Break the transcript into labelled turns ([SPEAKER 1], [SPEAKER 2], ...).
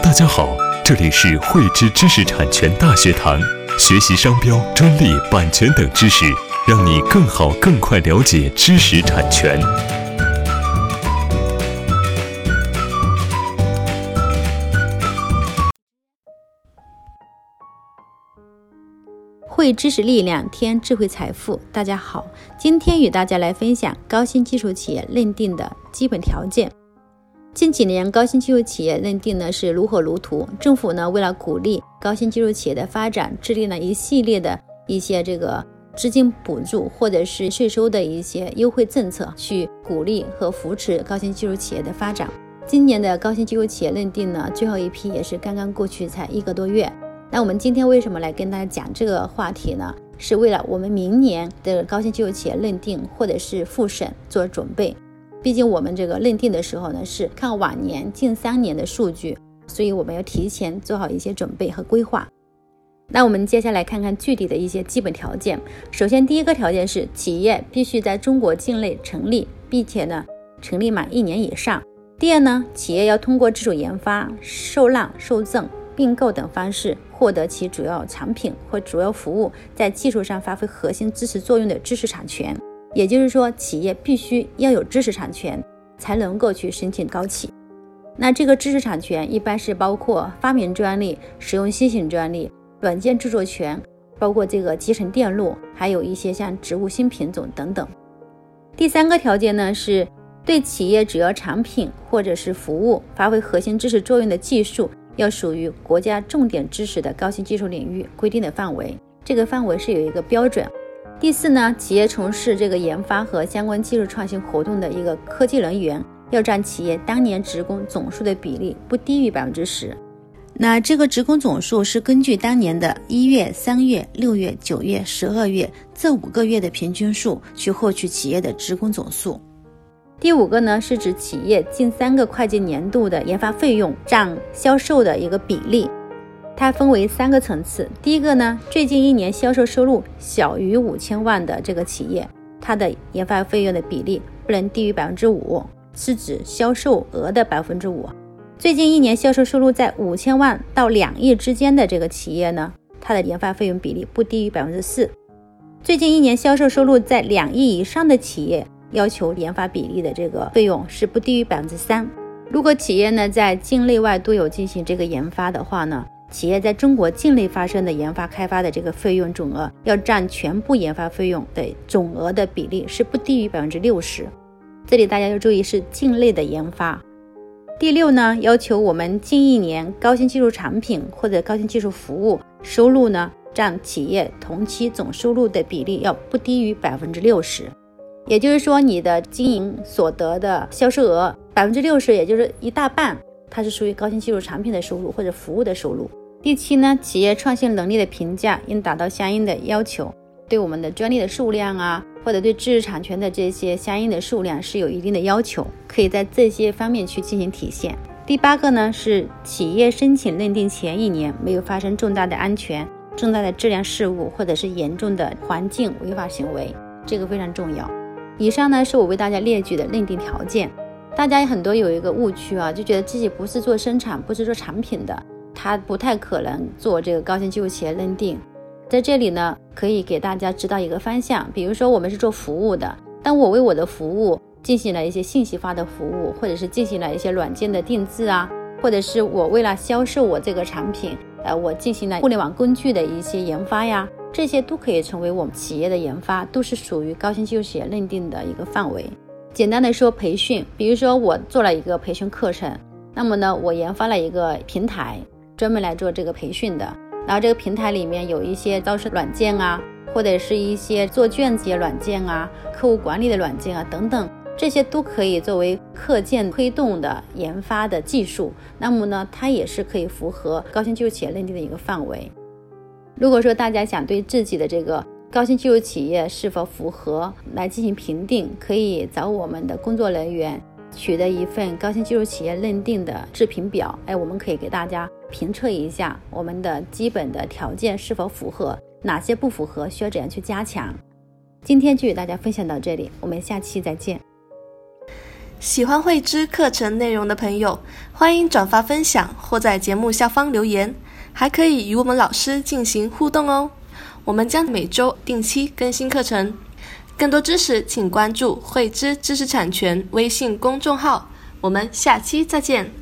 [SPEAKER 1] 大家好，这里是汇知知识产权大学堂，学习商标、专利、版权等知识，让你更好、更快了解知识产权。
[SPEAKER 2] 汇知识力量，添智慧财富。大家好，今天与大家来分享高新技术企业认定的基本条件。近几年，高新技术企业认定呢是如火如荼。政府呢，为了鼓励高新技术企业的发展，制定了一系列的一些这个资金补助或者是税收的一些优惠政策，去鼓励和扶持高新技术企业的发展。今年的高新技术企业认定呢，最后一批也是刚刚过去才一个多月。那我们今天为什么来跟大家讲这个话题呢？是为了我们明年的高新技术企业认定或者是复审做准备。毕竟我们这个认定的时候呢，是看往年近三年的数据，所以我们要提前做好一些准备和规划。那我们接下来看看具体的一些基本条件。首先，第一个条件是企业必须在中国境内成立，并且呢成立满一年以上。第二呢，企业要通过自主研发、受让、受赠、并购等方式获得其主要产品或主要服务在技术上发挥核心支持作用的知识产权。也就是说，企业必须要有知识产权，才能够去申请高企。那这个知识产权一般是包括发明专利、使用新型专利、软件著作权，包括这个集成电路，还有一些像植物新品种等等。第三个条件呢，是对企业主要产品或者是服务发挥核心知识作用的技术，要属于国家重点支持的高新技术领域规定的范围。这个范围是有一个标准。第四呢，企业从事这个研发和相关技术创新活动的一个科技人员，要占企业当年职工总数的比例不低于百分之十。那这个职工总数是根据当年的一月、三月、六月、九月、十二月这五个月的平均数去获取企业的职工总数。第五个呢，是指企业近三个会计年度的研发费用占销售的一个比例。它分为三个层次。第一个呢，最近一年销售收入小于五千万的这个企业，它的研发费用的比例不能低于百分之五，是指销售额的百分之五。最近一年销售收入在五千万到两亿之间的这个企业呢，它的研发费用比例不低于百分之四。最近一年销售收入在两亿以上的企业，要求研发比例的这个费用是不低于百分之三。如果企业呢在境内外都有进行这个研发的话呢？企业在中国境内发生的研发开发的这个费用总额，要占全部研发费用的总额的比例是不低于百分之六十。这里大家要注意是境内的研发。第六呢，要求我们近一年高新技术产品或者高新技术服务收入呢，占企业同期总收入的比例要不低于百分之六十。也就是说，你的经营所得的销售额百分之六十，也就是一大半，它是属于高新技术产品的收入或者服务的收入。第七呢，企业创新能力的评价应达到相应的要求，对我们的专利的数量啊，或者对知识产权的这些相应的数量是有一定的要求，可以在这些方面去进行体现。第八个呢，是企业申请认定前一年没有发生重大的安全、重大的质量事故，或者是严重的环境违法行为，这个非常重要。以上呢，是我为大家列举的认定条件。大家很多有一个误区啊，就觉得自己不是做生产，不是做产品的。它不太可能做这个高新技术企业认定，在这里呢，可以给大家指导一个方向。比如说，我们是做服务的，但我为我的服务进行了一些信息化的服务，或者是进行了一些软件的定制啊，或者是我为了销售我这个产品，呃，我进行了互联网工具的一些研发呀，这些都可以成为我们企业的研发，都是属于高新技术企业认定的一个范围。简单的说，培训，比如说我做了一个培训课程，那么呢，我研发了一个平台。专门来做这个培训的，然后这个平台里面有一些招生软件啊，或者是一些做卷子的软件啊，客户管理的软件啊等等，这些都可以作为课件推动的研发的技术。那么呢，它也是可以符合高新技术企业认定的一个范围。如果说大家想对自己的这个高新技术企业是否符合来进行评定，可以找我们的工作人员。取得一份高新技术企业认定的制评表，哎，我们可以给大家评测一下我们的基本的条件是否符合，哪些不符合需要怎样去加强。今天就与大家分享到这里，我们下期再见。
[SPEAKER 3] 喜欢慧知课程内容的朋友，欢迎转发分享或在节目下方留言，还可以与我们老师进行互动哦。我们将每周定期更新课程。更多知识请关注慧知知识产权微信公众号，我们下期再见。